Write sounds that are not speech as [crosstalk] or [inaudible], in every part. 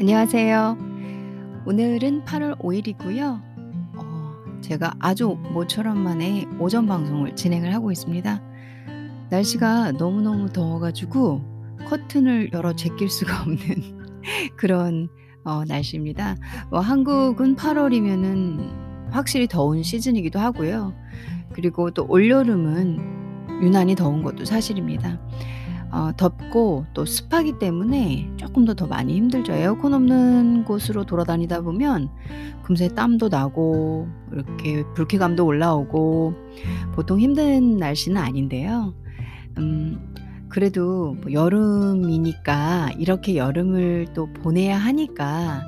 안녕하세요. 오늘은 8월 5일이고요. 어, 제가 아주 모처럼 만에 오전 방송을 진행을 하고 있습니다. 날씨가 너무너무 더워가지고 커튼을 열어 제낄 수가 [laughs] 없는 그런 어, 날씨입니다. 뭐 한국은 8월이면은 확실히 더운 시즌이기도 하고요. 그리고 또 올여름은 유난히 더운 것도 사실입니다. 어, 덥고 또 습하기 때문에 조금 더 더 많이 힘들죠. 에어컨 없는 곳으로 돌아다니다 보면 금세 땀도 나고 이렇게 불쾌감도 올라오고 보통 힘든 날씨는 아닌데요. 음, 그래도 뭐 여름이니까 이렇게 여름을 또 보내야 하니까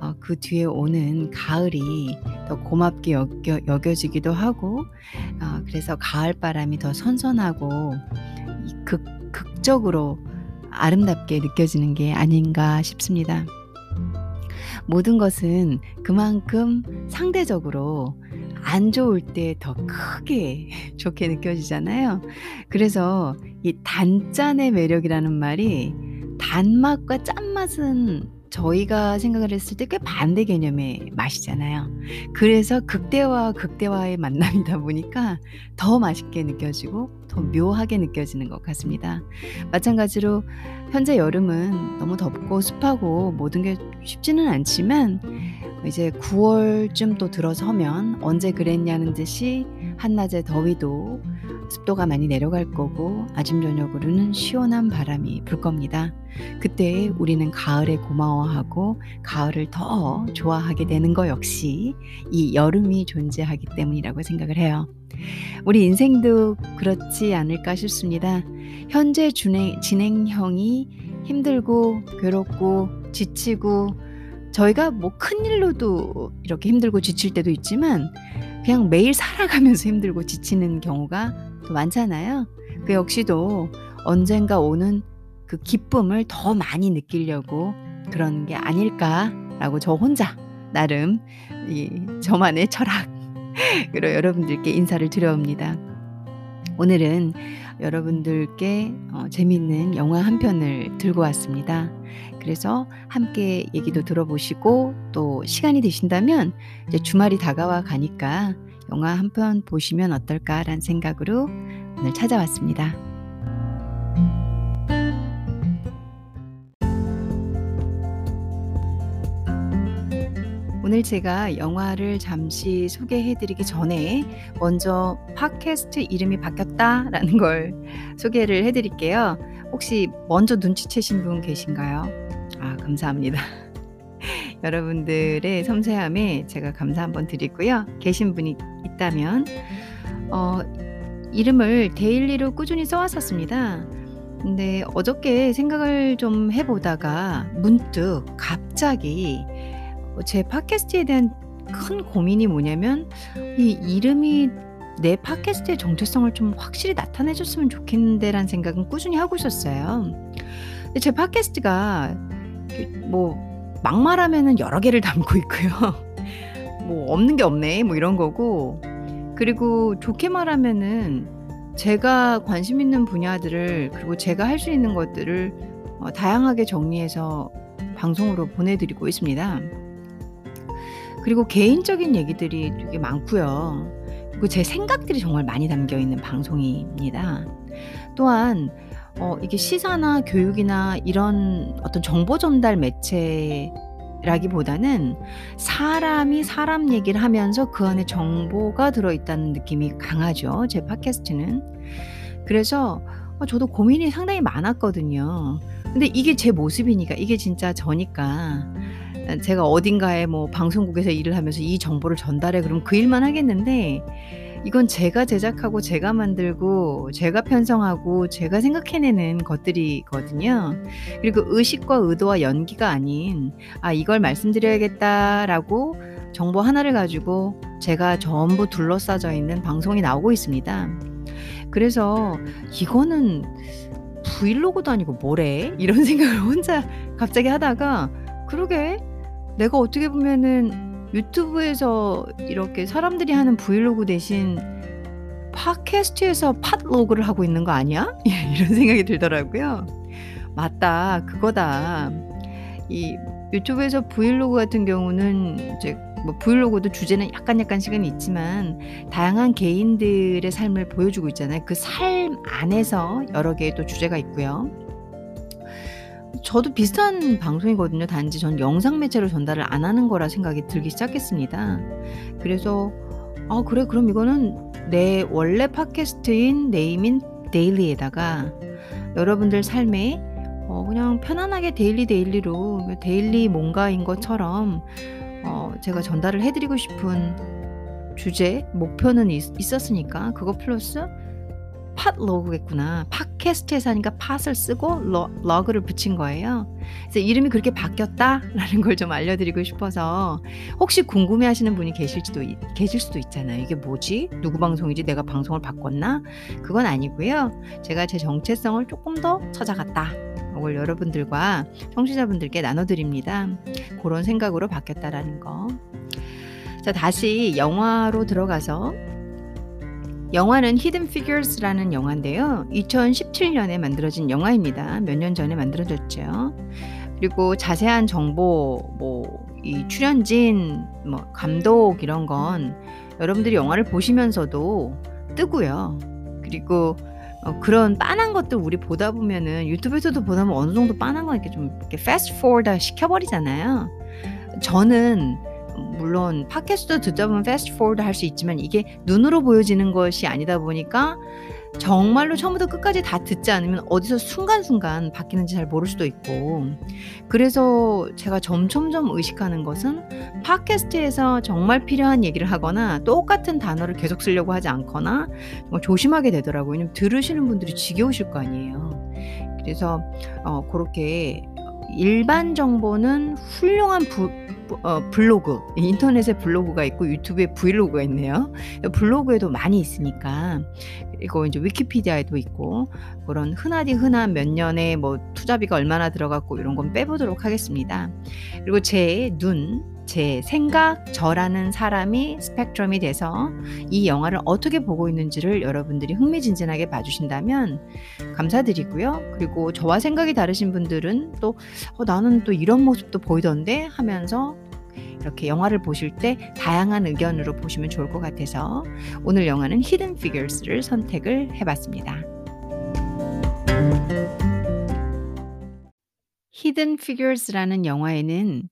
어, 그 뒤에 오는 가을이 더 고맙게 여겨, 여겨지기도 하고 어, 그래서 가을 바람이 더 선선하고 극, 극적으로 아름답게 느껴지는 게 아닌가 싶습니다. 모든 것은 그만큼 상대적으로 안 좋을 때 더 크게 [laughs] 좋게 느껴지잖아요. 그래서 이 단짠의 매력이라는 말이 단맛과 짠맛은 저희가 생각을 했을 때 꽤 반대 개념의 맛이잖아요. 그래서 극대화 극대화의 [laughs] 만남이다 보니까 더 맛있게 느껴지고 더 묘하게 느껴지는 것 같습니다. 마찬가지로 현재 여름은 너무 덥고 습하고 모든 게 쉽지는 않지만 이제 9월쯤 또 들어서면 언제 그랬냐는 듯이 한낮의 더위도 습도가 많이 내려갈 거고 아침 저녁으로는 시원한 바람이 불 겁니다. 그때 우리는 가을에 고마워하고 가을을 더 좋아하게 되는 거 역시 이 여름이 존재하기 때문이라고 생각을 해요. 우리 인생도 그렇지 않을까 싶습니다. 현재 진행, 진행형이 힘들고 괴롭고 지치고 저희가 뭐 큰일로도 이렇게 힘들고 지칠 때도 있지만 그냥 매일 살아가면서 힘들고 지치는 경우가 많잖아요. 그 역시도 언젠가 오는 그 기쁨을 더 많이 느끼려고 그런 게 아닐까라고 저 혼자 나름 이 저만의 철학으로 여러분들께 인사를 드려옵니다. 오늘은 여러분들께 어, 재밌는 영화 한 편을 들고 왔습니다. 그래서 함께 얘기도 들어보시고 또 시간이 되신다면 이제 주말이 다가와 가니까 영화 한 편 보시면 어떨까라는 생각으로 오늘 찾아왔습니다. 오늘 제가 영화를 잠시 소개해드리기 전에 먼저 팟캐스트 이름이 바뀌었다라는 [laughs] 걸 소개를 해드릴게요. 혹시 먼저 눈치채신 분 계신가요? 아, 감사합니다. 여러분들의 섬세함에 제가 감사 한번 드리고요. 계신 분이 있다면, 어, 이름을 daily로 꾸준히 써왔었습니다. 근데 어저께 생각을 좀 해보다가 문득 갑자기 제 팟캐스트에 대한 큰 고민이 뭐냐면 이 이름이 내 팟캐스트의 정체성을 좀 확실히 나타내줬으면 좋겠는데라는 생각은 꾸준히 하고 있었어요. 제 팟캐스트가 뭐 막말하면은 여러 개를 담고 있고요. [laughs] 뭐 없는 게 없네 뭐 이런 거고 그리고 좋게 말하면은 제가 관심 있는 분야들을 그리고 제가 할 수 있는 것들을 어, 다양하게 정리해서 방송으로 보내드리고 있습니다. 그리고 개인적인 얘기들이 되게 많고요. 그리고 제 생각들이 정말 많이 담겨 있는 방송입니다. 또한 어, 이게 시사나 교육이나 이런 어떤 정보 전달 매체 라기보다는 사람이 사람 얘기를 하면서 그 안에 정보가 들어있다는 느낌이 강하죠. 제 팟캐스트는. 그래서 어, 저도 고민이 상당히 많았거든요. 근데 이게 제 모습이니까, 이게 진짜 저니까. 제가 어딘가에 뭐 방송국에서 일을 하면서 이 정보를 전달해 그럼 그 일만 하겠는데 이건 제가 제작하고 제가 만들고 제가 편성하고 제가 생각해내는 것들이거든요. 그리고 의식과 의도와 연기가 아닌 아 이걸 말씀드려야겠다라고 정보 하나를 가지고 제가 전부 둘러싸져 있는 방송이 나오고 있습니다. 그래서 이거는 브이로그도 아니고 뭐래? 이런 [laughs] 생각을 혼자 갑자기 하다가 그러게 내가 어떻게 보면은 유튜브에서 이렇게 사람들이 하는 브이로그 대신 팟캐스트에서 팟로그를 하고 있는 거 아니야? [laughs] 이런 생각이 들더라고요. 맞다, 그거다. 이 유튜브에서 브이로그 같은 경우는 이제 뭐 브이로그도 주제는 약간 약간 시간이 있지만 다양한 개인들의 삶을 보여주고 있잖아요. 그 삶 안에서 여러 개의 또 주제가 있고요. 저도 비슷한 방송이거든요. 단지 전 영상 매체로 전달을 안 하는 거라 생각이 들기 시작했습니다. 그래서 '아 그래 그럼 이거는 내 원래 팟캐스트인 name인 daily에다가 여러분들 삶에 어 그냥 편안하게 daily daily로 그 daily 뭔가인 것처럼 어 제가 전달을 해 드리고 싶은 주제, 목표는 있 있었으니까 그거 플러스 pod log겠구나. 팟캐스트에서 하니까 pod을 쓰고 로 log를 붙인 거예요. 그래서 '이름이 그렇게 바뀌었다.'라는 걸 좀 알려드리고 싶어서 혹시 궁금해하시는 분이 계실지도 있 계실 수도 있잖아요. '이게 뭐지? 누구 방송이지? 내가 방송을 바꿨나?' 그건 아니고요. 제가 제 정체성을 쪼끔 더 찾아갔다. 요걸 여러분들과 청취자분들께 나눠드립니다. 고런 생각으로 바뀌었다라는 거. 자 다시 영화로 들어가서 영화는 Hidden Figures라는 영화인데요. 2017년에 만들어진 영화입니다. 몇 년 전에 만들어졌죠. 그리고 자세한 정보 뭐 이 출연진 뭐 감독 이런 건 여러분들이 영화를 보시면서도 뜨고요. 그리고 어 그런 빤한 것들 우리 보다 보면은 유튜브에서도 보다 보면 어느 정도 빤한 거 이렇게 좀 fast forward 시켜 버리잖아요. 저는 물론 팟캐스트도 듣다 보면 fast forward 할 수 있지만 이게 눈으로 보여지는 것이 아니다 보니까 정말로 처음부터 끝까지 다 듣지 않으면 어디서 순간순간 바뀌는지 잘 모를 수도 있고 그래서 제가 점점점 의식하는 것은 팟캐스트에서 정말 필요한 얘기를 하거나 똑같은 단어를 계속 쓰려고 하지 않거나 뭐 조심하게 되더라고요. 왜냐면 들으시는 분들이 지겨우실 거 아니에요. 그래서 어 고렇게 일반 정보는 훌륭한 부 어 블로그 인터넷에 블로그가 있고 유튜브에 브이로그가 있네요. 블로그에도 많이 있으니까 그리고 인제 위키피디아에도 있고 그런 흔하디 흔한 몇 년에 뭐 투자비가 얼마나 들어갔고 이런 건 빼보도록 하겠습니다. 그리고 제 눈, 제 생각, 저라는 사람이 스펙트럼이 돼서 이 영화를 어떻게 보고 있는지를 여러분들이 흥미진진하게 봐주신다면 감사드리고요. 그리고 저와 생각이 다르신 분들은 또 '어 나는 또 이런 모습도 보이던데.' 하면서 이렇게 영화를 보실 때 다양한 의견으로 보시면 좋을 것 같아서 오늘 영화는 Hidden Figures를 선택을 해 봤습니다. Hidden Figures라는 영화에는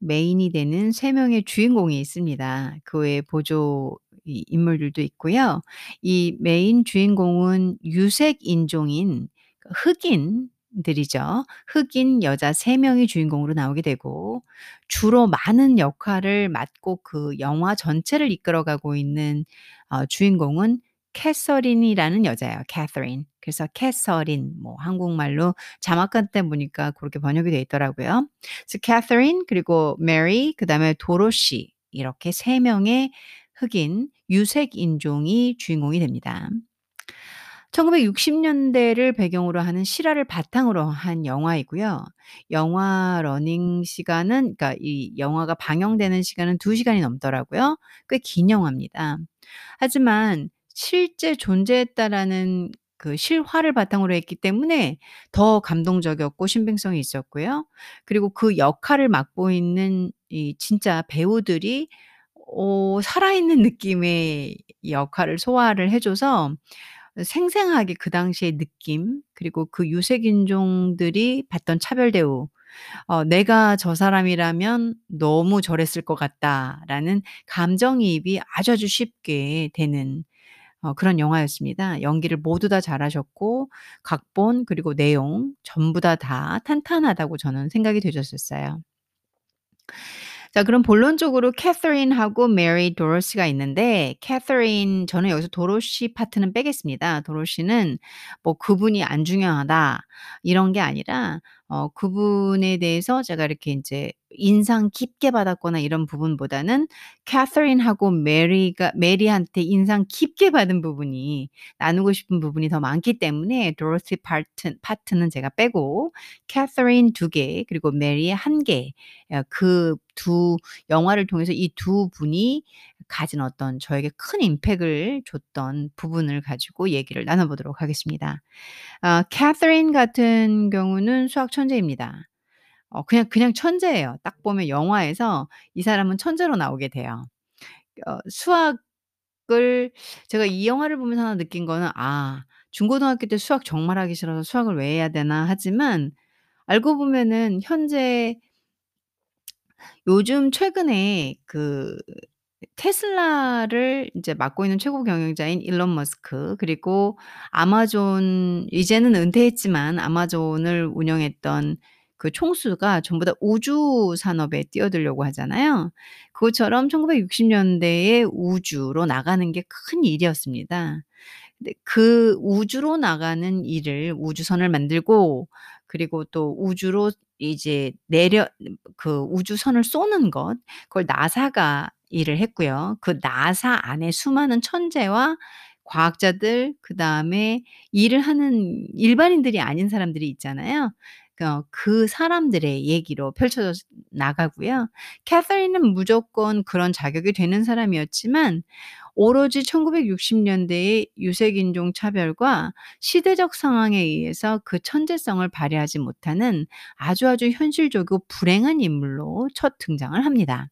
메인이 되는 3 명의 주인공이 있습니다. 그 외에 보조 이 인물들도 있고요. 이 메인 주인공은 유색 인종인 그 흑인들이죠. 흑인 여자 3 명이 주인공으로 나오게 되고 주로 많은 역할을 맡고 그 영화 전체를 이끌어가고 있는 어 주인공은 캐서린이라는 여자예요. 캐서린. 그래서 캐서린 뭐 한국말로 자막할 때 보니까 고렇게 번역이 돼 있더라고요. 그래서 캐서린 그리고 메리 그다음에 도로시 이렇게 3 명의 흑인 유색 인종이 주인공이 됩니다. 1960 년대를 배경으로 하는 실화를 바탕으로 한 영화이고요. 영화 러닝 시간은 그러니까 이 영화가 방영되는 시간은 2 시간이 넘더라고요. 꽤 긴 영화입니다. 하지만 실제 존재했다라는 그 실화를 바탕으로 했기 때문에 더 감동적이었고 신빙성이 있었고요. 그리고 그 역할을 맡고 있는 이 진짜 배우들이 어 살아있는 느낌의 역할을 소화를 해 줘서 생생하게 그 당시의 느낌 그리고 그 유색 인종들이 받던 차별 대우 어 '내가 저 사람이라면 너무 저랬을 것 같다.'라는 감정이입이 아주 아주 쉽게 되는 어 그런 영화였습니다. 연기를 모두 다 잘하셨고 각본 그리고 내용 전부 다, 다 탄탄하다고 저는 생각이 되졌었어요. 자 그럼 본론적으로 캐서린하고 메리, 도로시가 있는데 캐서린 저는 여기서 도로시 파트는 빼겠습니다. 도로시는 뭐 '그분이 안 중요하다.' 이런 게 아니라 어 그분에 대해서 제가 이렇게 인제 인상 깊게 받았거나 이런 부분보다는 캐서린하고 메리가 메리한테 인상 깊게 받은 부분이 나누고 싶은 부분이 더 많기 때문에 도로시 파트 파트는 제가 빼고 캐서린 2개 그리고 메리 1개 어 그 두 영화를 통해서 이 두 분이 가진 어떤 저에게 큰 임팩트를 줬던 부분을 가지고 얘기를 나눠 보도록 하겠습니다. 어 캐서린 같은 경우는 수학 천재입니다. 어 그냥 그냥 천재예요. 딱 보면 영화에서 이 사람은 천재로 나오게 돼요. 어 수학을 제가 이 영화를 보면서 하나 느낀 거는 '아 중고등학교 때 수학 정말 하기 싫어서 수학을 왜 해야 되나.' 하지만 알고 보면은 현재 요즘 최근에 그 테슬라를 인제 맡고 있는 최고 경영자인 일론 머스크 그리고 아마존 이제는 은퇴했지만 아마존을 운영했던 그 총수가 전부 다 우주 산업에 뛰어들려고 하잖아요. 그것처럼 1960 년대에 우주로 나가는 게 큰 일이었습니다. 그 우주로 나가는 일을 우주선을 만들고 그리고 또 우주로 이제 내려 그 우주선을 쏘는 것 그걸 나사가 일을 했고요. 그 나사 안에 수많은 천재와 과학자들 그 다음에 일을 하는 일반인들이 아닌 사람들이 있잖아요. 어그 사람들의 얘기로 펼쳐져 나가고요. 캐서린은 무조건 그런 자격이 되는 사람이었지만 오로지 1960 년대의 유색인종 차별과 시대적 상황에 의해서 그 천재성을 발휘하지 못하는 아주 아주 현실적이고 불행한 인물로 첫 등장을 합니다.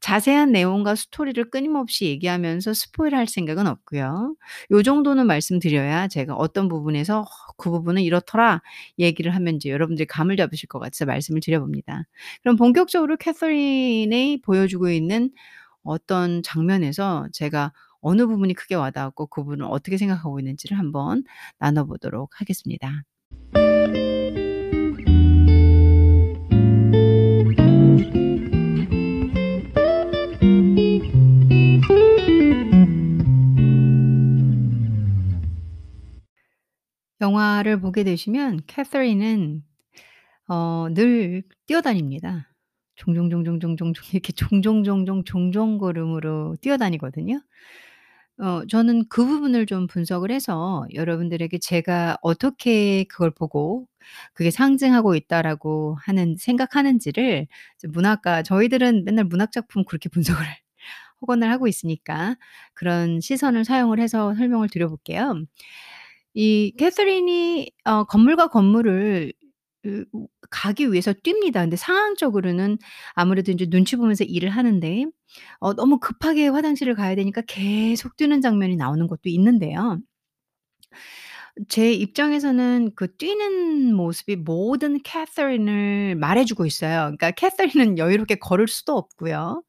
자세한 내용과 스토리를 끊임없이 얘기하면서 스포일할 생각은 없고요. 요 정도는 말씀드려야 제가 어떤 부분에서 "어 그 부분은 이렇더라." 얘기를 하면 이제 여러분들이 감을 잡으실 것 같아서 말씀을 드려 봅니다. 그럼 본격적으로 캐서린이 보여주고 있는 어떤 장면에서 제가 어느 부분이 크게 와 닿았고 그 부분을 어떻게 생각하고 있는지를 한번 나눠 보도록 하겠습니다. 영화를 보게 되시면 캐서린은 어 늘 뛰어다닙니다. 종종종종종종종 이렇게 종종종종 종종 걸음으로 뛰어다니거든요. 어 저는 그 부분을 좀 분석을 해서 여러분들에게 제가 어떻게 그걸 보고 '그게 상징하고 있다.'라고 하는 생각하는지를 문학가 저희들은 맨날 문학 작품 그렇게 [laughs] 분석을 혹언을 하고 있으니까 그런 시선을 사용을 해서 설명을 드려 볼게요. 이 캐서린이 어 건물과 건물을 가기 위해서 뜁니다. 근데 상황적으로는 아무래도 인제 눈치 보면서 일을 하는데 어 너무 급하게 화장실을 가야 되니까 계속 뛰는 장면이 나오는 것도 있는데요. 제 입장에서는 그 뛰는 모습이 모든 캐서린을 말해 주고 있어요. 그러니까 캐서린은 [laughs] 여유롭게 걸을 수도 없고요.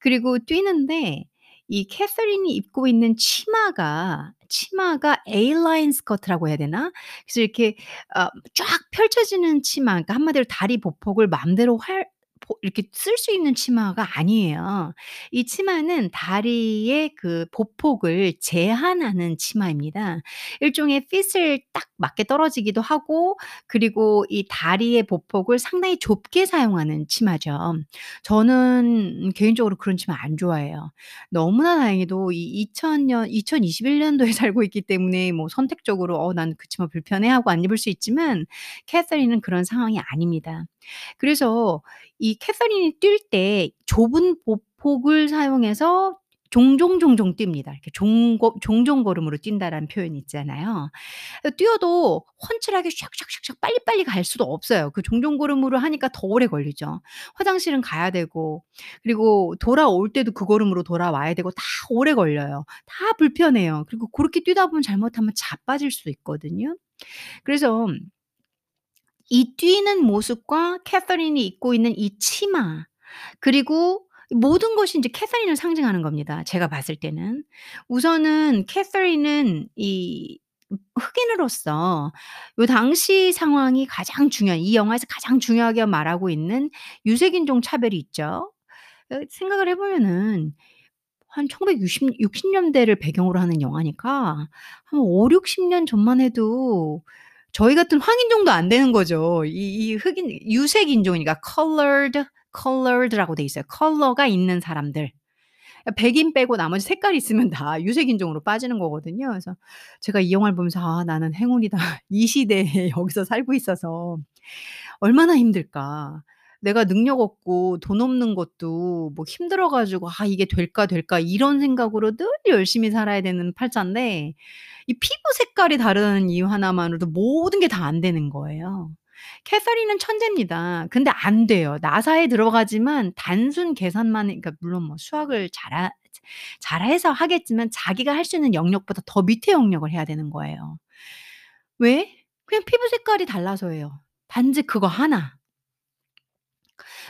그리고 뛰는데 이 캐서린이 입고 있는 치마가 치마가 A-라인 스커트라고 해야 되나? 그래서 이렇게 어 쫙 펼쳐지는 치마 그러니까 한마디로 다리 보폭을 맘대로 활포 이렇게 쓸 수 있는 치마가 아니에요. 이 치마는 다리의 그 보폭을 제한하는 치마입니다. 일종의 핏을 딱 맞게 떨어지기도 하고 그리고 이 다리의 보폭을 상당히 좁게 사용하는 치마죠. 저는 개인적으로 그런 치마 안 좋아해요. 너무나 다행히도 이 2000년 2021 년도에 [laughs] 살고 있기 때문에 뭐 선택적으로 '어 나는 그 치마 불편해.' 하고 안 입을 수 있지만 캐서린은 그런 상황이 아닙니다. 그래서 이 캐서린이 뛸 때 좁은 보폭을 사용해서 종종 종종 뜁니다. 이렇게 종거 종종 걸음으로 뛴다라는 표현이 있잖아요. 어 뛰어도 훤칠하게 샥샥샥샥 빨리빨리 갈 수도 없어요. 그 종종 걸음으로 하니까 더 오래 걸리죠. 화장실은 가야 되고 그리고 돌아올 때도 그 걸음으로 돌아와야 되고 다 오래 걸려요. 다 불편해요. 그리고 고렇게 뛰다 보면 잘못하면 자빠질 수도 있거든요. 그래서 이 뛰는 모습과 캐서린이 입고 있는 이 치마 그리고 모든 것이 인제 캐서린을 상징하는 겁니다 제가 봤을 때는. 우선은 캐서린은 이음 흑인으로서 요 당시 상황이 가장 중요한 이 영화에서 가장 중요하게 말하고 있는 유색인종 차별이 있죠. 어 생각을 해 보면은 한 1960 60 년대를 배경으로 하는 영화니까 한 5-60년 전만 해도 저희 같은 황인종도 안 되는 거죠. 이 이 흑인 유색 인종이니까 colored colored라고 돼 있어요. 컬러가 있는 사람들. 아 백인 빼고 나머지 색깔이 있으면 다 유색 인종으로 빠지는 거거든요. 그래서 제가 이 영화를 보면서 '아 나는 행운이다. [laughs] 이 시대에 [laughs] 여기서 살고 있어서 얼마나 힘들까. 내가 능력 없고 돈 없는 것도 뭐 힘들어 가지고 '아 이게 될까, 될까.' 이런 생각으로 늘 열심히 살아야 되는 팔자인데 이 피부 색깔이 다른 이유 하나만으로도 모든 게 다 안 되는 거예요. 캐서린은 천재입니다. 근데 안 돼요. 나사에 들어가지만 단순 계산만 그러니까 물론 뭐 수학을 잘하 잘해서 하겠지만 자기가 할 수 있는 영역보다 더 밑에 영역을 해야 되는 거예요. 왜? 그냥 피부 색깔이 달라서예요. 단지 그거 하나.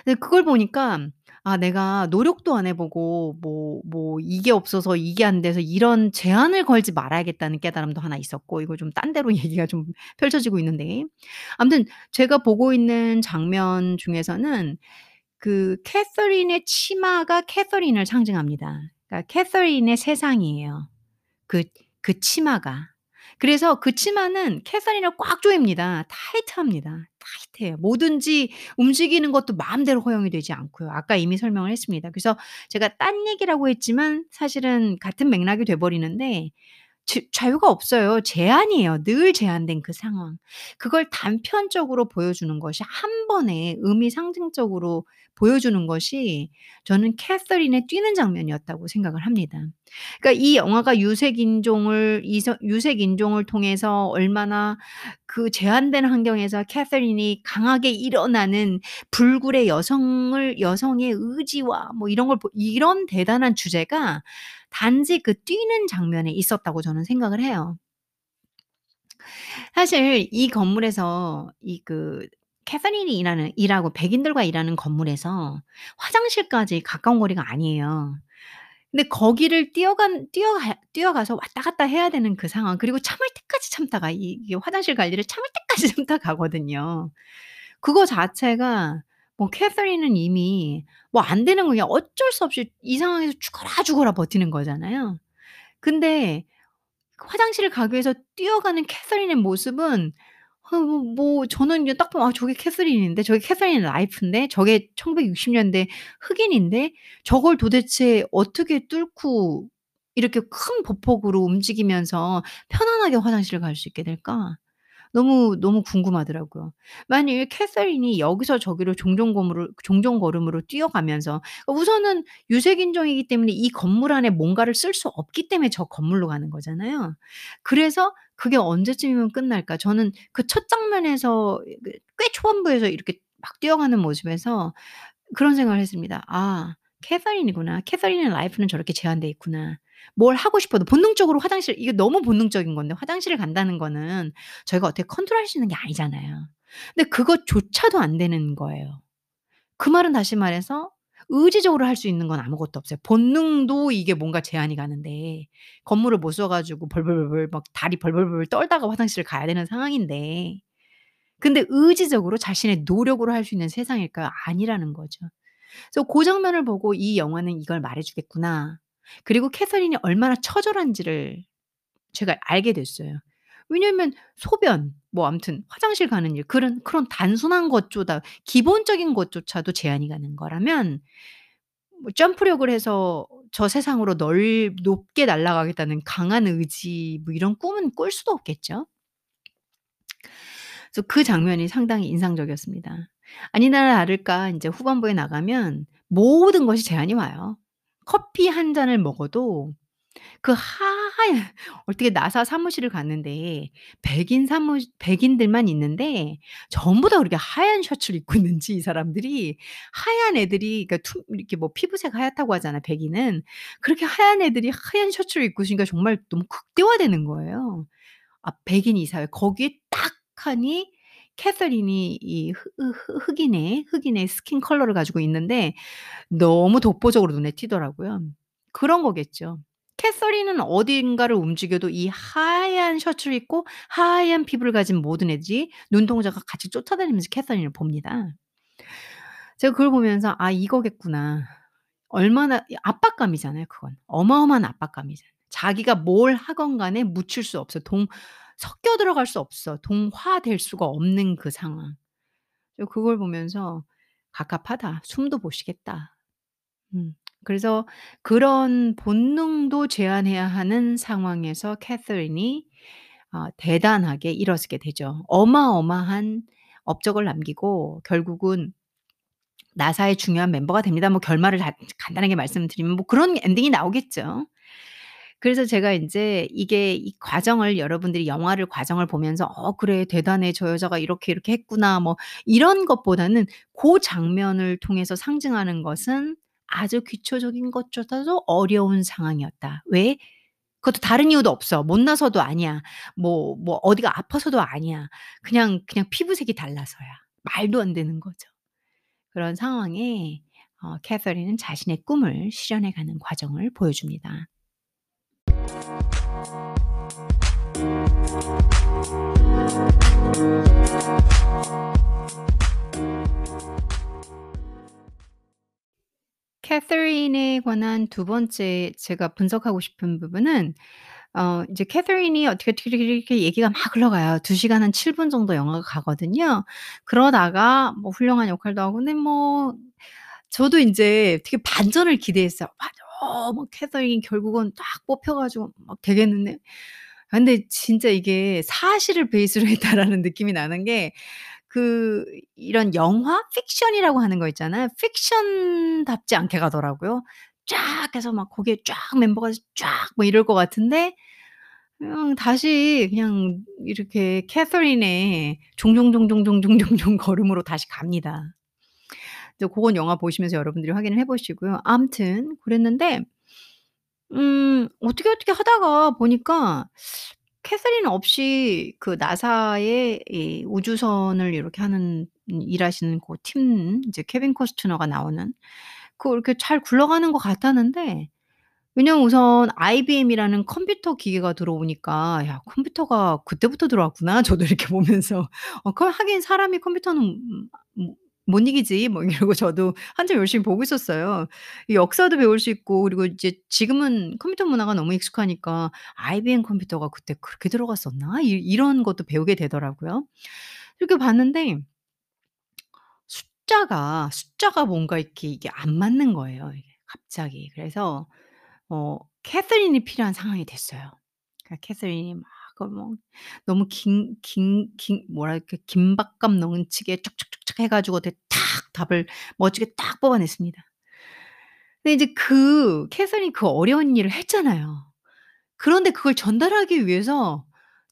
근데 그걸 보니까 '아 내가 노력도 안 해 보고 뭐 뭐 이게 없어서 이게 안 돼서 이런 제한을 걸지 말아야겠다.'는 깨달음도 하나 있었고 이거 좀 딴 데로 [laughs] 얘기가 좀 펼쳐지고 있는데 아무튼 제가 보고 있는 장면 중에서는 그 캐서린의 치마가 캐서린을 상징합니다. 그러니까 캐서린의 세상이에요. 그 그 치마가. 그래서 그 치마는 캐서린을 꽉 조입니다. 타이트합니다. 타이트해요. 뭐든지 움직이는 것도 마음대로 허용이 되지 않고요. 아까 이미 설명을 했습니다. 그래서 제가 딴 얘기라고 했지만 사실은 같은 맥락이 돼 버리는데 자 자유가 없어요. 제한이에요. 늘 제한된 그 상황. 그걸 단편적으로 보여주는 것이 한 번에 의미 상징적으로 보여주는 것이 저는 캐서린의 뛰는 장면이었다고 생각을 합니다. 그러니까 이 영화가 유색 인종을 유색 인종을 통해서 얼마나 그 제한된 환경에서 캐서린이 강하게 일어나는 불굴의 여성을 여성의 의지와 뭐 이런 걸보 이런 대단한 주제가 단지 그 뛰는 장면에 있었다고 저는 생각을 해요. 사실 이 건물에서 이그 캐서린이 일하는 일하고 백인들과 일하는 건물에서 화장실까지 가까운 거리가 아니에요. 근데 거기를 뛰어간 뛰어가 뛰어가서 왔다 갔다 해야 되는 그 상황 그리고 참을 때까지 참다가 이 이게 화장실 갈 일을 참을 때까지 [laughs] 참다 가거든요. 그거 자체가 뭐 캐서린은 이미 뭐 안 되는 거 그냥 어쩔 수 없이 이 상황에서 죽어라, 죽어라 버티는 거잖아요. 근데 화장실을 가기 위해서 뛰어가는 캐서린의 모습은 아 뭐 뭐 저는 그냥 딱 보면 '아 저게 캐서린인데. 저게 캐서린 라이프인데. 저게 1960 년대 흑인인데 저걸 도대체 어떻게 뚫고 이렇게 큰 보폭으로 움직이면서 편안하게 화장실을 갈 수 있게 될까?' 너무, 너무 궁금하더라고요. 만일 캐서린이 여기서 저기로 종종거물을 종종 걸음으로 뛰어가면서 우선은 유색 인종이기 때문에 이 건물 안에 뭔가를 쓸 수 없기 때문에 저 건물로 가는 거잖아요. 그래서 '그게 언제쯤이면 끝날까?' 저는 그 첫 장면에서 그꽤 초반부에서 이렇게 막 뛰어가는 모습에서 그런 생각을 했습니다. '아 캐서린이구나. 캐서린의 라이프는 저렇게 제한돼 있구나.' 뭘 하고 싶어도 본능적으로 화장실 이게 너무 본능적인 건데 화장실을 간다는 거는 저희가 어떻게 컨트롤할 수 있는 게 아니잖아요. 근데 그것조차도 안 되는 거예요. 그 말은 다시 말해서 의지적으로 할 수 있는 건 아무것도 없어요. 본능도 이게 뭔가 제한이 가는데 건물을 못 써 가지고 벌벌벌벌 막 다리 벌벌벌 떨다가 화장실을 가야 되는 상황인데 근데 의지적으로 자신의 노력으로 할 수 있는 세상일까요? 아니라는 거죠. 그래서 고 장면을 보고 '이 영화는 이걸 말해 주겠구나.' 그리고 캐서린이 얼마나 처절한지를 제가 알게 됐어요. 왜냐면 소변 뭐 아무튼 화장실 가는 일 그런 그런 단순한 것조차 기본적인 것조차도 제한이 가는 거라면 뭐 점프력을 해서 저 세상으로 넓 높게 날아가겠다는 강한 의지 뭐 이런 꿈은 꿀 수도 없겠죠. 그래서 그 장면이 상당히 인상적이었습니다. 아니나 다를까 인제 후반부에 나가면 모든 것이 제한이 와요. 커피 1 잔을 먹어도 그 하얀 [laughs] 어떻게 나사 사무실을 갔는데 백인 사무 백인들만 있는데 전부 다 그렇게 하얀 셔츠를 입고 있는지 이 사람들이 하얀 애들이 그러니까 투 이렇게 뭐 피부색 하얗다고 하잖아 백인은. 그렇게 하얀 애들이 하얀 셔츠를 입고 있으니까 정말 너무 극대화되는 거예요. 아 백인 이 사회 거기에 딱 하니 캐서린이 이 흑인의 흑인의 skin color를 가지고 있는데 너무 독보적으로 눈에 튀더라고요. 그런 거겠죠. 캐서린은 어딘가를 움직여도 이 하얀 셔츠를 입고 하얀 피부를 가진 모든 애들이 눈동자가 같이 쫓아다니면서 캐서린을 봅니다. 제가 그걸 보면서 '아 이거겠구나.' 얼마나 이 압박감이잖아요 그건. 어마어마한 압박감이잖아요. 자기가 뭘 하건 간에 묻힐 수 없어. 동 섞여 들어갈 수 없어. 동화될 수가 없는 그 상황. 저 그걸 보면서 '갑갑하다. 숨도 못 쉬겠다.' 음 그래서 그런 본능도 제한해야 하는 상황에서 캐서린이 아 대단하게 일어서게 되죠. 어마어마한 업적을 남기고 결국은 나사의 중요한 멤버가 됩니다. 뭐 결말을 다 간단하게 말씀드리면 뭐 그런 엔딩이 나오겠죠. 그래서 제가 인제 이게 이 과정을 여러분들이 영화를 과정을 보면서 '어 그래 대단해. 저 여자가 이렇게 이렇게 했구나.' 뭐 이런 것보다는 고 장면을 통해서 상징하는 것은 '아주 기초적인 것조차도 어려운 상황이었다.' 왜? 그것도 다른 이유도 없어. 못나서도 아니야. 뭐 뭐 어디가 아파서도 아니야. 그냥, 그냥 피부색이 달라서야. 말도 안 되는 거죠. 그런 상황에 어 캐서린은 자신의 꿈을 실현해 가는 과정을 보여줍니다. 캐서린에 관한 두 번째 제가 분석하고 싶은 부분은 어 이제 캐서린이 어떻게, 어떻게 이렇게 얘기가 막 흘러가요. 2 시간 한 7 분 정도 영화가 가거든요. 그러다가 뭐 훌륭한 역할도 하고 근데 뭐 저도 인제 되게 반전을 기대했어요. ' 맞아. 뭐 캐서린이 결국은 딱 뽑혀 가지고 막 되겠는데.' 아 근데 진짜 이게 사실을 베이스로 [laughs] 했다라는 느낌이 나는 게 그 이런 영화 픽션이라고 하는 거 있잖아요. 픽션답지 않게 가더라고요. 쫙 해서 막 거기에 쫙 멤버가 쫙 뭐 이럴 것 같은데 그냥 다시 그냥 이렇게 캐서린의 종종종종종종종종 걸음으로 다시 갑니다. 이제 고건 영화 보시면서 여러분들이 확인을 해 보시고요. 아무튼 그랬는데 음 어떻게, 어떻게 하다가 보니까 캐서린 없이 그 나사의 이 우주선을 이렇게 하는 음 일하시는 고팀 이제 케빈 코스트너가 나오는 그거 이렇게 잘 굴러가는 것 같았는데 왜냐면 우선 IBM이라는 컴퓨터 기계가 들어오니까 '야 컴퓨터가 그때부터 들어왔구나.' 저도 이렇게 보면서 어그 하긴 사람이 컴퓨터는 음뭐 못 이기지 뭐 이러고 저도 한참 열심히 보고 있었어요. 이 역사도 배울 수 있고 그리고 이제 지금은 컴퓨터 문화가 너무 익숙하니까 'IBM 컴퓨터가 그때 그렇게 들어갔었나?' 이 이런 것도 배우게 되더라고요. 이렇게 봤는데 숫자가, 숫자가 뭔가 이렇게 이게 안 맞는 거예요 갑자기. 그래서 어 캐서린이 필요한 상황이 됐어요. 그러니까 캐서린이 막 그 뭐 너무 긴 긴 긴 뭐랄까 긴박감 넘치게 쫙쫙쫙쫙 해 가지고 네탁 답을 멋지게 딱 뽑아냈습니다. 근데 이제 그 캐서린이 그 어려운 일을 했잖아요. 그런데 그걸 전달하기 위해서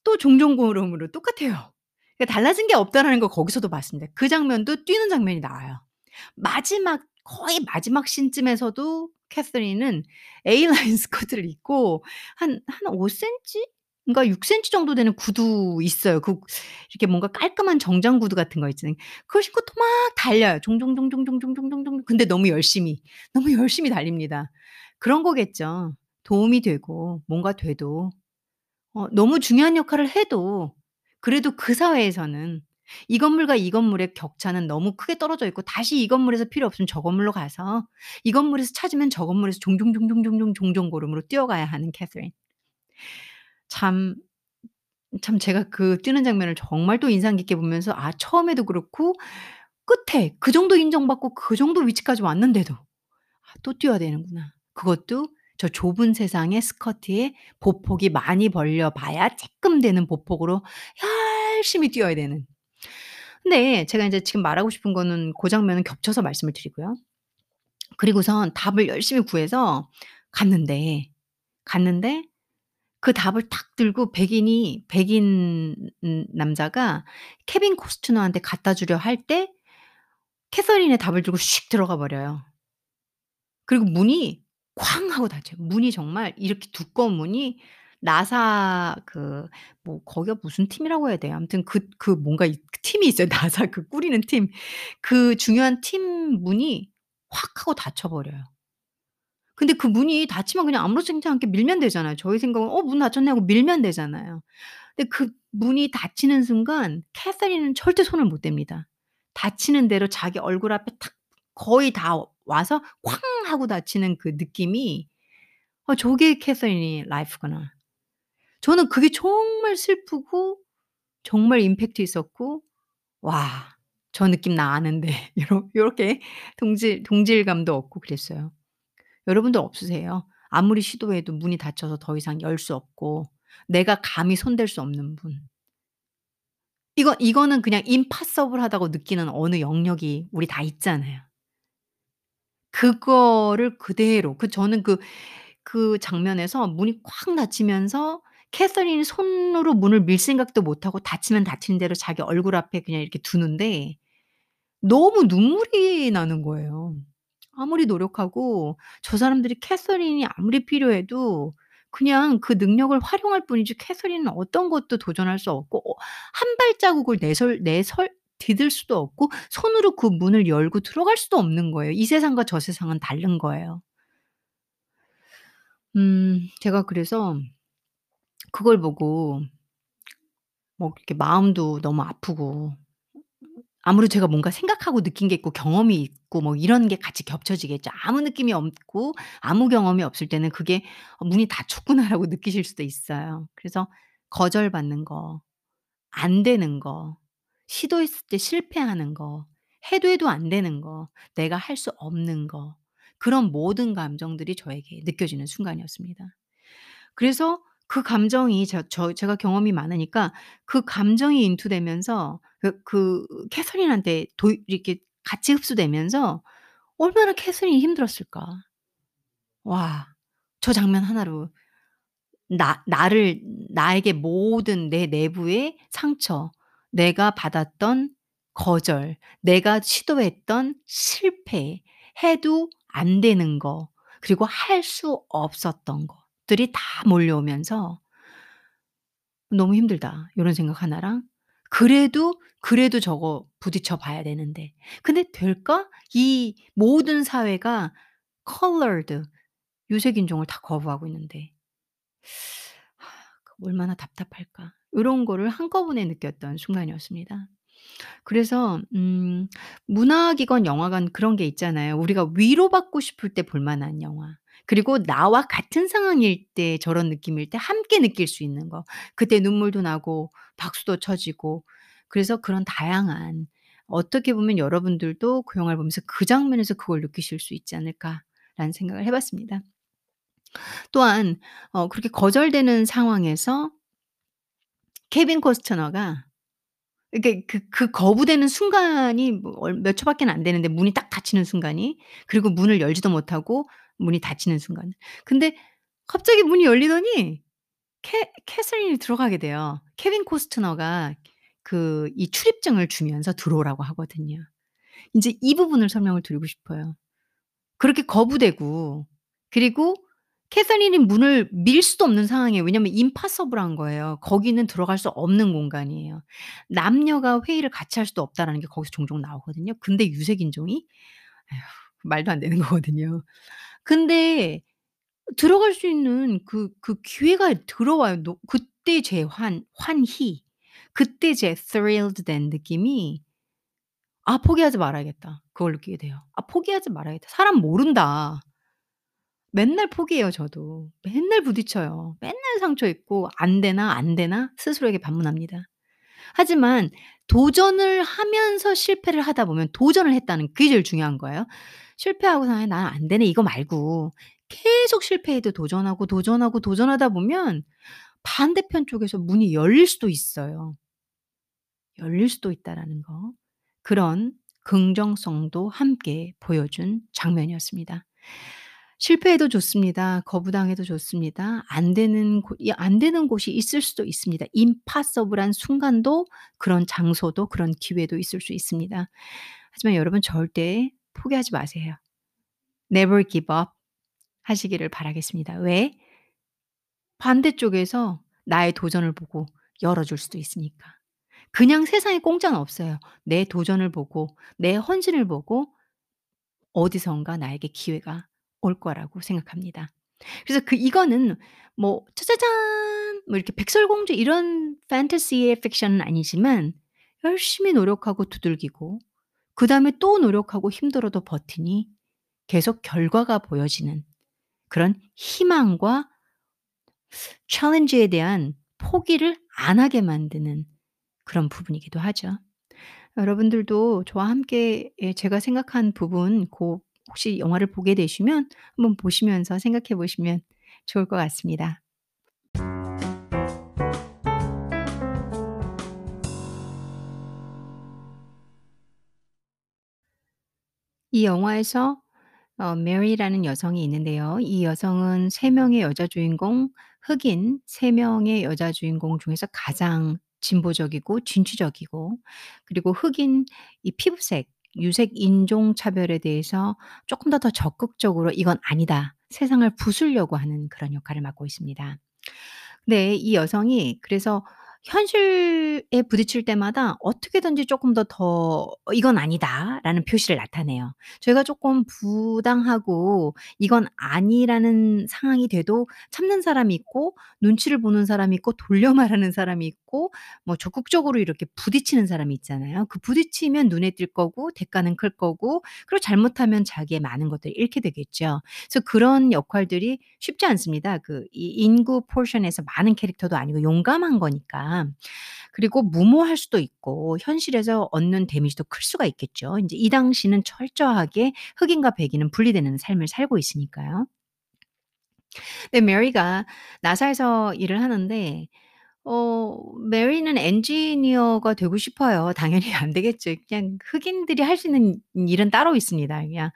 또 종종고름으로 똑같아요. 그러니까 달라진 게 없다라는 걸 거기서도 봤습니다. 그 장면도 뛰는 장면이 나와요. 마지막 거의 마지막 씬쯤에서도 캐서린은 A라인 [laughs] 스커트를 입고 한 한 5 센티인가 6 센티 정도 되는 구두 있어요. 그 이렇게 뭔가 깔끔한 정장 구두 같은 거 있잖아요. 그거 신고 또 막 달려요. 종종종종종종종종종 근데 너무 열심히, 너무 열심히 달립니다. 그런 거겠죠. 도움이 되고 뭔가 돼도 어 너무 중요한 역할을 해도 그래도 그 사회에서는 이 건물과 이 건물의 격차는 너무 크게 떨어져 있고 다시 이 건물에서 필요 없으면 저 건물로 가서 이 건물에서 찾으면 저 건물에서 종종종종종종 종종 고름으로 뛰어가야 하는 캐서린. 참 참 제가 그 뛰는 장면을 정말 또 인상 깊게 보면서 아 처음에도 그렇고 끝에 그 정도 인정받고 그 정도 위치까지 왔는데도 '아 또 뛰어야 되는구나.' 그것도 저 좁은 세상에 스커트에 보폭이 많이 벌려 봐야 쬐끔 되는 보폭으로 열심히 뛰어야 되는. 근데 제가 인제 지금 말하고 싶은 거는 고 장면은 겹쳐서 말씀을 드리고요. 그리고선 답을 열심히 구해서 갔는데, 갔는데 그 답을 탁 들고 백인이 백인 음 남자가 케빈 코스트너한테 갖다 주려 할 때 캐서린의 답을 들고 휙 들어가 버려요. 그리고 문이 쾅 하고 닫혀요. 문이 정말 이렇게 두꺼운 문이 나사 그 뭐 거기가 무슨 팀이라고 해야 돼요. 아무튼 그그 뭔가 이 팀이 있어요. 나사 그 꾸리는 팀. 그 중요한 팀 문이 확 하고 닫혀 버려요. 근데 그 문이 닫히면 그냥 아무렇지 않게 밀면 되잖아요. 저희 생각은 '어 문 닫혔네.' 하고 밀면 되잖아요. 근데 그 문이 닫히는 순간 캐서린은 절대 손을 못 댑니다. 닫히는 대로 자기 얼굴 앞에 탁 거의 다 와서 쾅 하고 닫히는 그 느낌이 '어 저게 캐서린이 라이프구나.' 저는 그게 정말 슬프고 정말 임팩트 있었고 '와 저 느낌 나 아는데.' 요러 요렇게 동질 동질감도 얻고 그랬어요. 여러분들 없으세요? 아무리 시도해도 문이 닫혀서 더 이상 열 수 없고 내가 감히 손댈 수 없는 문. 이거 이거는 그냥 임파서블하다고 느끼는 어느 영역이 우리 다 있잖아요. 그거를 그대로 그 저는 그그 장면에서 문이 콱 닫히면서 캐서린이 손으로 문을 밀 생각도 못 하고 닫히면 닫히는 대로 자기 얼굴 앞에 그냥 이렇게 두는데 너무 눈물이 나는 거예요. 아무리 노력하고 저 사람들이 캐서린이 아무리 필요해도 그냥 그 능력을 활용할 뿐이지 캐서린은 어떤 것도 도전할 수 없고 어한 발자국을 내설 내설 디딜 수도 없고 손으로 그 문을 열고 들어갈 수도 없는 거예요. 이 세상과 저 세상은 다른 거예요. 음 제가 그래서 그걸 보고 뭐 이렇게 마음도 너무 아프고 아무래도 제가 뭔가 생각하고 느낀 게 있고 경험이 있고 뭐 이런 게 같이 겹쳐지겠죠. 아무 느낌이 없고 아무 경험이 없을 때는 그게 '어 문이 닫혔구나.'라고 느끼실 수도 있어요. 그래서 거절받는 거, 안 되는 거, 시도했을 때 실패하는 거, 해도 해도 안 되는 거, 내가 할 수 없는 거 그런 모든 감정들이 저에게 느껴지는 순간이었습니다. 그래서 그 감정이 저 저 제가 경험이 많으니까 그 감정이 인투되면서 그 그 캐서린한테 도 이렇게 같이 흡수되면서 얼마나 캐서린이 힘들었을까. 와. 저 장면 하나로 나 나를 나에게 모든 내 내부의 상처, 내가 받았던 거절, 내가 시도했던 실패, 해도 안 되는 거, 그리고 할 수 없었던 것들이 다 몰려오면서 '너무 힘들다.' 요런 생각 하나랑 '그래도, 그래도 저거 부딪혀 봐야 되는데. 근데 될까? 이 모든 사회가 colored 유색 인종을 다 거부하고 있는데.' 그 얼마나 답답할까. 요런 거를 한꺼번에 느꼈던 순간이었습니다. 그래서 음 문화기관, 영화관 그런 게 있잖아요. 우리가 위로받고 싶을 때 볼 만한 영화. 그리고 나와 같은 상황일 때 저런 느낌일 때 함께 느낄 수 있는 거. 그때 눈물도 나고 박수도 쳐지고 그래서 그런 다양한 어떻게 보면 여러분들도 그 영화를 보면서 '그 장면에서 그걸 느끼실 수 있지 않을까.'라는 생각을 해 봤습니다. 또한 어 그렇게 거절되는 상황에서 케빈 코스트너가 이렇게 그그 거부되는 순간이 뭐얼몇 초밖에는 안 되는데 문이 딱 닫히는 순간이 그리고 문을 열지도 못하고 문이 닫히는 순간. 근데 갑자기 문이 열리더니 캐 캐서린이 들어가게 돼요. 케빈 코스트너가 그 이 출입증을 주면서 들어오라고 하거든요. 인제 이 부분을 설명을 드리고 싶어요. 그렇게 거부되고 그리고 캐서린이 문을 밀 수도 없는 상황이에요. 왜냐하면 impossible한 거예요. 거기는 들어갈 수 없는 공간이에요. 남녀가 회의를 같이 할 수도 없다라는 게 거기서 종종 나오거든요. 근데 유색 인종이 에휴 말도 안 되는 [laughs] 거거든요. 근데 들어갈 수 있는 그 그 기회가 들어와요. 노 그때 제 환 환희 그때 제 thrilled 된 느낌이 '아 포기하지 말아야겠다.' 그걸 느끼게 돼요. '아 포기하지 말아야겠다. 사람 모른다.' 맨날 포기해요 저도. 맨날 부딪혀요. 맨날 상처 입고 '안 되나, 안 되나?' 스스로에게 반문합니다. 하지만 도전을 하면서 실패를 하다 보면 도전을 했다는 그게 제일 중요한 거예요. 실패하고서 '아 난안 되네.' 이거 말고 계속 실패해도 도전하고, 도전하고, 도전하다 보면 반대편 쪽에서 문이 열릴 수도 있어요. 열릴 수도 있다라는 거. 그런 긍정성도 함께 보여준 장면이었습니다. 실패해도 좋습니다. 거부당해도 좋습니다. 안 되는 안 되는 곳이 있을 수도 있습니다. 임파서블한 순간도 그런 장소도 그런 기회도 있을 수 있습니다. 하지만 여러분 절대 포기하지 마세요. never give up 하시기를 바라겠습니다. 왜? 반대쪽에서 나의 도전을 보고 열어줄 수도 있으니까. 그냥 세상에 공짜는 없어요. 내 도전을 보고 내 헌신을 보고 어디선가 나에게 기회가 올 거라고 생각합니다. 그래서 그 이거는 뭐 짜자잔 뭐 이렇게 백설공주 이런 판타시의 픽션은 아니지만 열심히 노력하고 두들기고 그 다음에 또 노력하고 힘들어도 버티니 계속 결과가 보여지는 그런 희망과 챌린지에 대한 포기를 안 하게 만드는 그런 부분이기도 하죠. 여러분들도 저와 함께 예 제가 생각한 부분 고 혹시 영화를 보게 되시면 한번 보시면서 생각해 보시면 좋을 것 같습니다. 이 영화에서 어 메리라는 여성이 있는데요. 이 여성은 3 명의 여자 주인공 흑인 3 명의 여자 주인공 중에서 가장 진보적이고 진취적이고 그리고 흑인 이 피부색, 유색 인종 차별에 대해서 쪼끔 더 더 적극적으로 '이건 아니다.' 세상을 부수려고 하는 그런 역할을 맡고 있습니다. 네. 이 여성이 그래서 현실에 부딪힐 때마다 어떻게든지 쪼끔 더더 '어 이건 아니다.'라는 표시를 나타내요. 저희가 쪼끔 부당하고 이건 아니라는 상황이 돼도 참는 사람이 있고 눈치를 보는 사람이 있고 돌려 [laughs] 말하는 사람이 있고 뭐 적극적으로 이렇게 부딪히는 사람이 있잖아요. 그 부딪히면 눈에 띌 거고 대가는 클 거고 그리고 잘못하면 자기의 많은 것들을 잃게 되겠죠. 그래서 그런 역할들이 쉽지 않습니다. 그 이 인구 포션에서 많은 캐릭터도 아니고 용감한 거니까. 그리고 무모할 수도 있고 현실에서 얻는 데미지도 클 수가 있겠죠. 인제 이 당시는 철저하게 흑인과 백인은 분리되는 삶을 살고 있으니까요. 네 메리가 나사에서 일을 하는데 어 메리는 엔지니어가 되고 싶어요. 당연히 안 되겠죠. 그냥 흑인들이 할 수 있는 일은 따로 있습니다. 그냥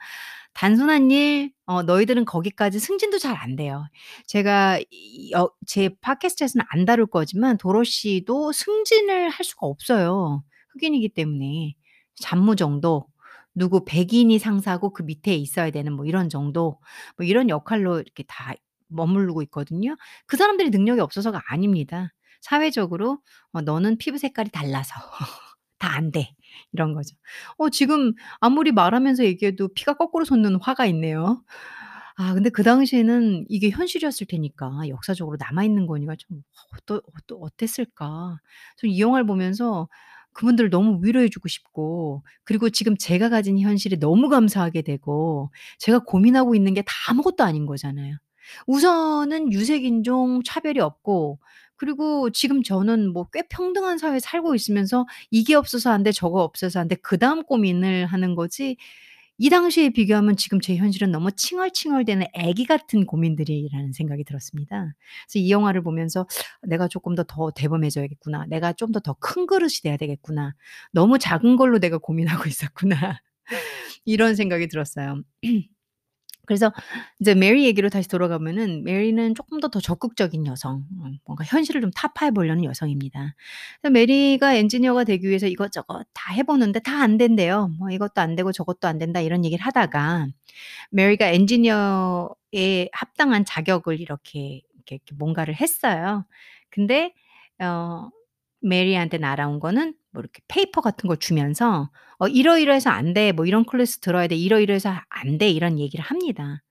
단순한 일 어 너희들은 거기까지 승진도 잘 안 돼요. 제가 이 어 제 팟캐스트에서는 안 다룰 거지만 도로시도 승진을 할 수가 없어요, 흑인이기 때문에. 잡무 정도, 누구 백인이 상사고 그 밑에 있어야 되는 뭐 이런 정도 뭐 이런 역할로 이렇게 다 머무르고 있거든요. 그 사람들이 능력이 없어서가 아닙니다. 사회적으로 어 "너는 피부 색깔이 달라서 [laughs] 다 안 돼." 이런 거죠. 어 지금 아무리 말하면서 얘기해도 피가 거꾸로 솟는 화가 있네요. 아 근데 그 당시에는 이게 현실이었을 테니까 역사적으로 남아 있는 거니까 좀 어떠 어떠 어땠을까. 저이 영화를 보면서 그분들을 너무 위로해 주고 싶고 그리고 지금 제가 가진 현실에 너무 감사하게 되고 제가 고민하고 있는 게 다 아무것도 아닌 거잖아요. 우선은 유색 인종 차별이 없고 그리고 지금 저는 뭐 꽤 평등한 사회에 살고 있으면서 이게 없어서 안 돼 저거 없어서 안 돼 그다음 고민을 하는 거지 이 당시에 비교하면 지금 제 현실은 너무 칭얼칭얼대는 애기 같은 고민들이라는 생각이 들었습니다. 그래서 이 영화를 보면서 '내가 쪼끔 더더 대범해져야겠구나. 내가 좀 더 더 큰 그릇이 돼야 되겠구나. 너무 작은 걸로 내가 고민하고 [laughs] 있었구나.' 이런 생각이 들었어요. [clears throat] 그래서 이제 메리 얘기로 다시 돌아가면은 메리는 쪼끔 더더 적극적인 여성 음 뭔가 현실을 좀 타파해 보려는 여성입니다. 그래서 메리가 엔지니어가 되기 위해서 이것저것 다 해 보는데 다 안 된대요. 뭐 "이것도 안 되고 저것도 안 된다." 이런 얘기를 하다가 메리가 엔지니어에 합당한 자격을 이렇게 이렇게 뭔가를 했어요. 근데 어 메리한테 날아온 거는 뭐 이렇게 paper 같은 걸 주면서 어 "이러이러해서 안 돼. 뭐 이런 클래스 들어야 돼. 이러이러해서 안 돼." 이런 얘기를 합니다.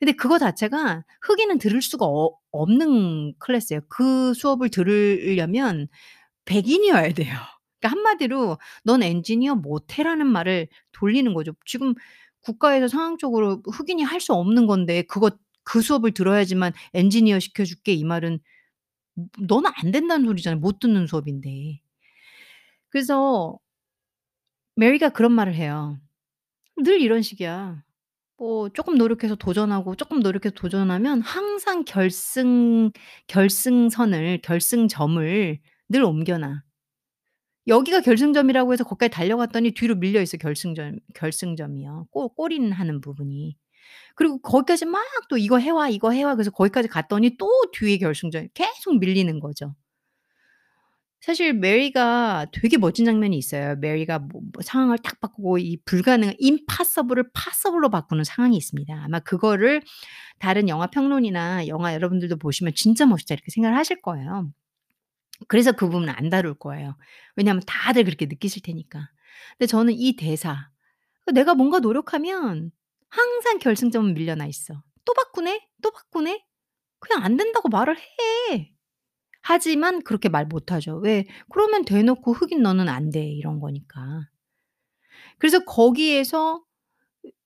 근데 그거 자체가 흑인은 들을 수가 어 없는 class예요. 그 수업을 들으려면 백인이어야 돼요. 그러니까 한마디로 "넌 엔지니어 못 해."라는 말을 돌리는 거죠. 지금 국가에서 상황적으로 흑인이 할 수 없는 건데 그거 "그 수업을 들어야지만 엔지니어 시켜 줄게." 이 말은 음 너는 안 된다는 소리잖아요, 못 듣는 수업인데. 그래서 메리가 그런 말을 해요. "늘 이런 식이야. 뭐 쪼끔 노력해서 도전하고 쪼끔 노력해서 도전하면 항상 결승 결승선을 결승점을 늘 옮겨 놔." 여기가 결승점이라고 해서 거기까지 달려갔더니 뒤로 밀려 있어 결승점 결승점이요. 꼬 골인하는 부분이. 그리고 거기까지 막 또 "이거 해 와. 이거 해 와." 그래서 거기까지 갔더니 또 뒤에 결승점이 계속 밀리는 거죠. 사실 메리가 되게 멋진 장면이 있어요. 메리가 뭐 뭐 상황을 딱 바꾸고 이 불가능한 impossible을 possible로 바꾸는 상황이 있습니다. 아마 그거를 다른 영화 평론이나 영화 여러분들도 보시면 '진짜 멋있다.' 이렇게 생각을 하실 거예요. 그래서 그 부분은 안 다룰 거예요. 왜냐하면 다들 그렇게 느끼실 테니까. 근데 저는 이 대사 그 '내가 뭔가 노력하면 항상 결승점은 밀려나 있어. 또 바꾸네? 또 바꾸네? 그냥 안 된다고 말을 해.' 하지만 그렇게 말 못 하죠. 왜? 그러면 대놓고 "흑인 너는 안 돼." 이런 거니까. 그래서 거기에서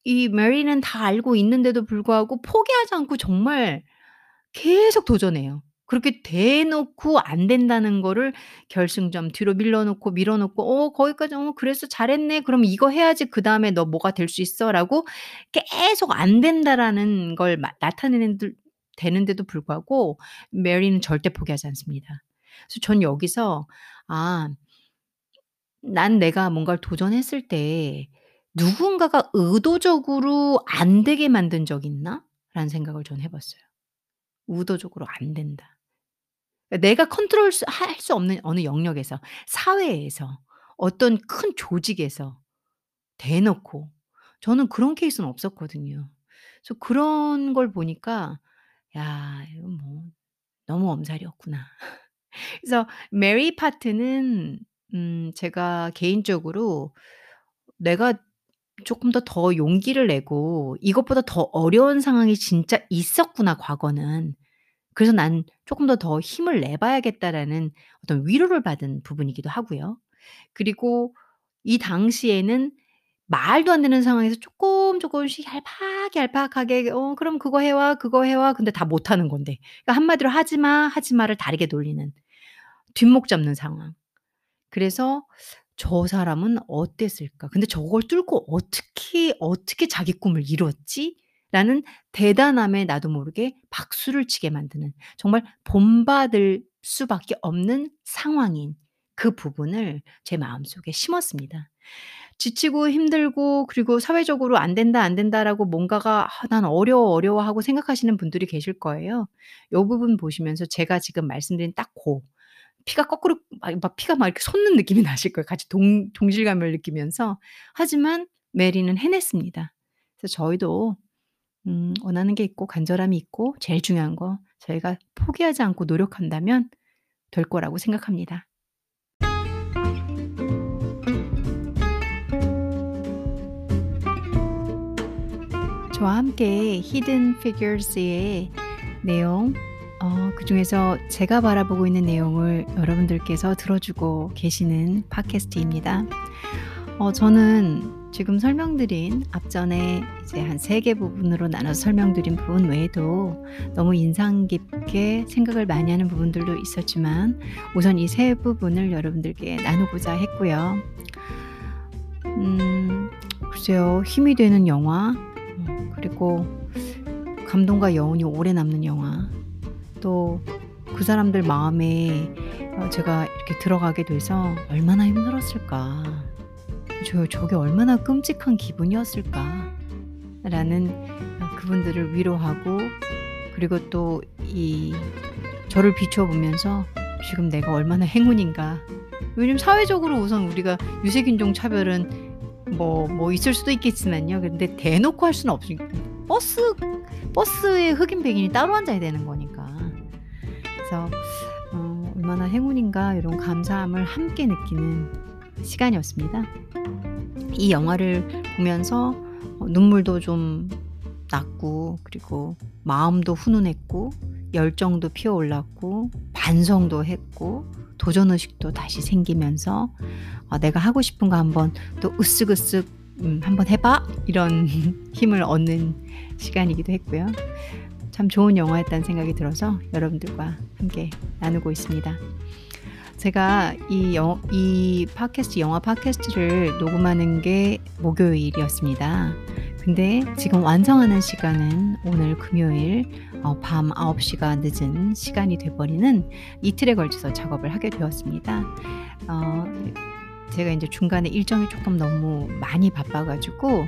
이 메리는 다 알고 있는데도 불구하고 포기하지 않고 정말 계속 도전해요. 그렇게 대놓고 안 된다는 거를 결승점 뒤로 밀어 놓고 밀어 놓고 "어 거기까지 어 그랬어. 잘했네. 그럼 이거 해야지 그 다음에 너 뭐가 될 수 있어."라고 계속 "안 된다."라는 걸 마 나타내는 들 되는데도 불구하고 메리는 절대 포기하지 않습니다. 그래서 전 여기서 '아 난 내가 뭔가를 도전했을 때 누군가가 의도적으로 안 되게 만든 적 있나? 라는 생각을 전 해 봤어요. 의도적으로 안 된다. 내가 컨트롤 수 할 수 없는 어느 영역에서 사회에서 어떤 큰 조직에서 대놓고 저는 그런 케이스는 없었거든요. 그래서 그런 걸 보니까 '야 이건 뭐 너무 엄살이었구나.' [laughs] 그래서 메리 파트는 음 제가 개인적으로 내가 조금 더더 용기를 내고 '이것보다 더 어려운 상황이 진짜 있었구나 과거는. 그래서 난 조금 더 더 힘을 내 봐야겠다.'라는 어떤 위로를 받은 부분이기도 하고요. 그리고 이 당시에는 말도 안 되는 상황에서 쪼끔 쪼끔씩 얄팍얄팍하게 "어 그럼 그거 해 와. 그거 해 와." 근데 다 못 하는 건데. 그러니까 한마디로 "하지 마, 하지 마."를 다르게 돌리는 뒷목 잡는 상황. 그래서 '저 사람은 어땠을까? 근데 저걸 뚫고 어떻게, 어떻게 자기 꿈을 이뤘지?' 라는 대단함에 나도 모르게 박수를 치게 만드는 정말 본받을 수밖에 없는 상황인 그 부분을 제 마음속에 심었습니다. 지치고 힘들고 그리고 사회적으로 '안 된다, 안 된다.'라고 뭔가가 '아 난 어려워, 어려워.' 하고 생각하시는 분들이 계실 거예요. 요 부분 보시면서 제가 지금 말씀드린 딱 고 피가 거꾸로 막막 피가 막 이렇게 솟는 느낌이 [laughs] 나실 거예요. 같이 동 동질감을 느끼면서. 하지만 메리는 해냈습니다. 그래서 저희도 음 원하는 게 있고 간절함이 있고 제일 중요한 거 저희가 포기하지 않고 노력한다면 될 거라고 생각합니다. 저와 함께 히든 피겨스의 내용 어 그 중에서 제가 바라보고 있는 내용을 여러분들께서 들어주고 계시는 팟캐스트입니다. 어 저는 지금 설명드린 앞전에 이제 한 3개 부분으로 나눠서 설명드린 부분 외에도 너무 인상 깊게 생각을 많이 하는 부분들도 있었지만 우선 이 세 부분을 여러분들께 나누고자 했고요. 음 글쎄요. 힘이 되는 영화 어 그리고 감동과 여운이 오래 남는 영화 또 그 사람들 마음에 어 제가 이렇게 들어가게 돼서 '얼마나 힘들었을까. 저 저게 얼마나 끔찍한 기분이었을까.'라는 어 그분들을 위로하고 그리고 또 이 저를 비춰보면서 '지금 내가 얼마나 행운인가.' 요즘 사회적으로 우선 우리가 유색인종 차별은 뭐 뭐 있을 수도 있겠지만요. 근데 대놓고 할 수는 없으니까 버스 버스에 흑인 백인이 따로 앉아야 되는 거니까. 그래서 어 '얼마나 행운인가.' 이런 감사함을 함께 느끼는 시간이었습니다. 이 영화를 보면서 어 눈물도 좀 났고 그리고 마음도 훈훈했고 열정도 피어올랐고 반성도 했고 도전 의식도 다시 생기면서 '아 내가 하고 싶은 거 한번 또 으쓱으쓱 음 한번 해 봐.' 이런 [laughs] 힘을 얻는 시간이기도 했고요. 참 좋은 영화였다는 생각이 들어서 여러분들과 함께 나누고 있습니다. 제가 이 영 이 팟캐스트 영화 팟캐스트를 녹음하는 게 목요일이었습니다. 근데 지금 완성하는 시간은 오늘 금요일 어 밤 9 시가 늦은 시간이 돼 버리는 이틀에 걸쳐서 작업을 하게 되었습니다. 어 제가 인제 중간에 일정이 쪼끔 너무 많이 바빠 가지고 아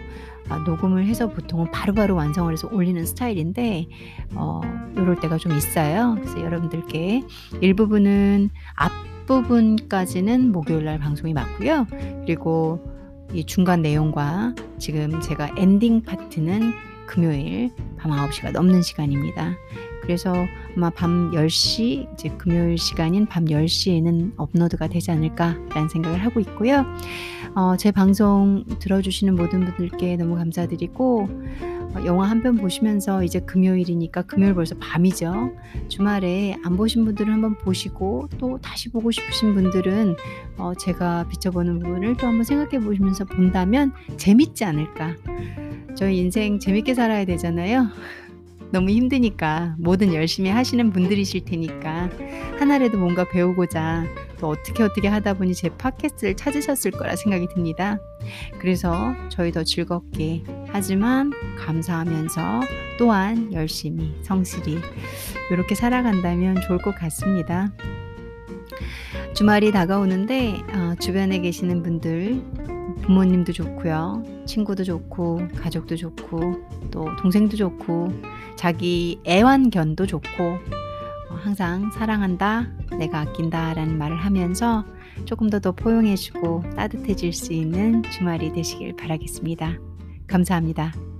녹음을 해서 보통은 바로 바로 완성을 해서 올리는 스타일인데 어 요럴 때가 좀 있어요. 그래서 여러분들께 일부분은 앞부분까지는 목요일 날 방송이 맞고요. 그리고 이 중간 내용과 지금 제가 엔딩 파트는 금요일 밤 9 시가 넘는 시간입니다. 그래서 아마 밤 10시 이제 금요일 시간인 밤 10 시에는 업로드가 되지 않을까라는 생각을 하고 있고요. 어 제 방송 들어주시는 모든 분들께 너무 감사드리고 어 영화 한 편 보시면서 이제 금요일이니까 금요일 벌써 밤이죠. 주말에 안 보신 분들은 한번 보시고 또 다시 보고 싶으신 분들은 어 제가 비춰보는 부분을 또 한번 생각해 보시면서 본다면 재밌지 않을까. 저희 인생 재밌게 살아야 되잖아요. [laughs] 너무 힘드니까 뭐든 열심히 하시는 분들이실 테니까 하나라도 뭔가 배우고자 또 어떻게 어떻게 하다 보니 제 팟캐스트를 찾으셨을 거라 생각이 듭니다. 그래서 저희 더 즐겁게 하지만 감사하면서 또한 열심히 성실히 요렇게 살아간다면 좋을 것 같습니다. 주말이 다가오는데 어 주변에 계시는 분들 부모님도 좋고요. 친구도 좋고 가족도 좋고 또 동생도 좋고 자기 애완견도 좋고 어, 항상 사랑한다, 내가 아낀다 라는 말을 하면서 조금 더 더 포용해주고 따뜻해질 수 있는 주말이 되시길 바라겠습니다. 감사합니다.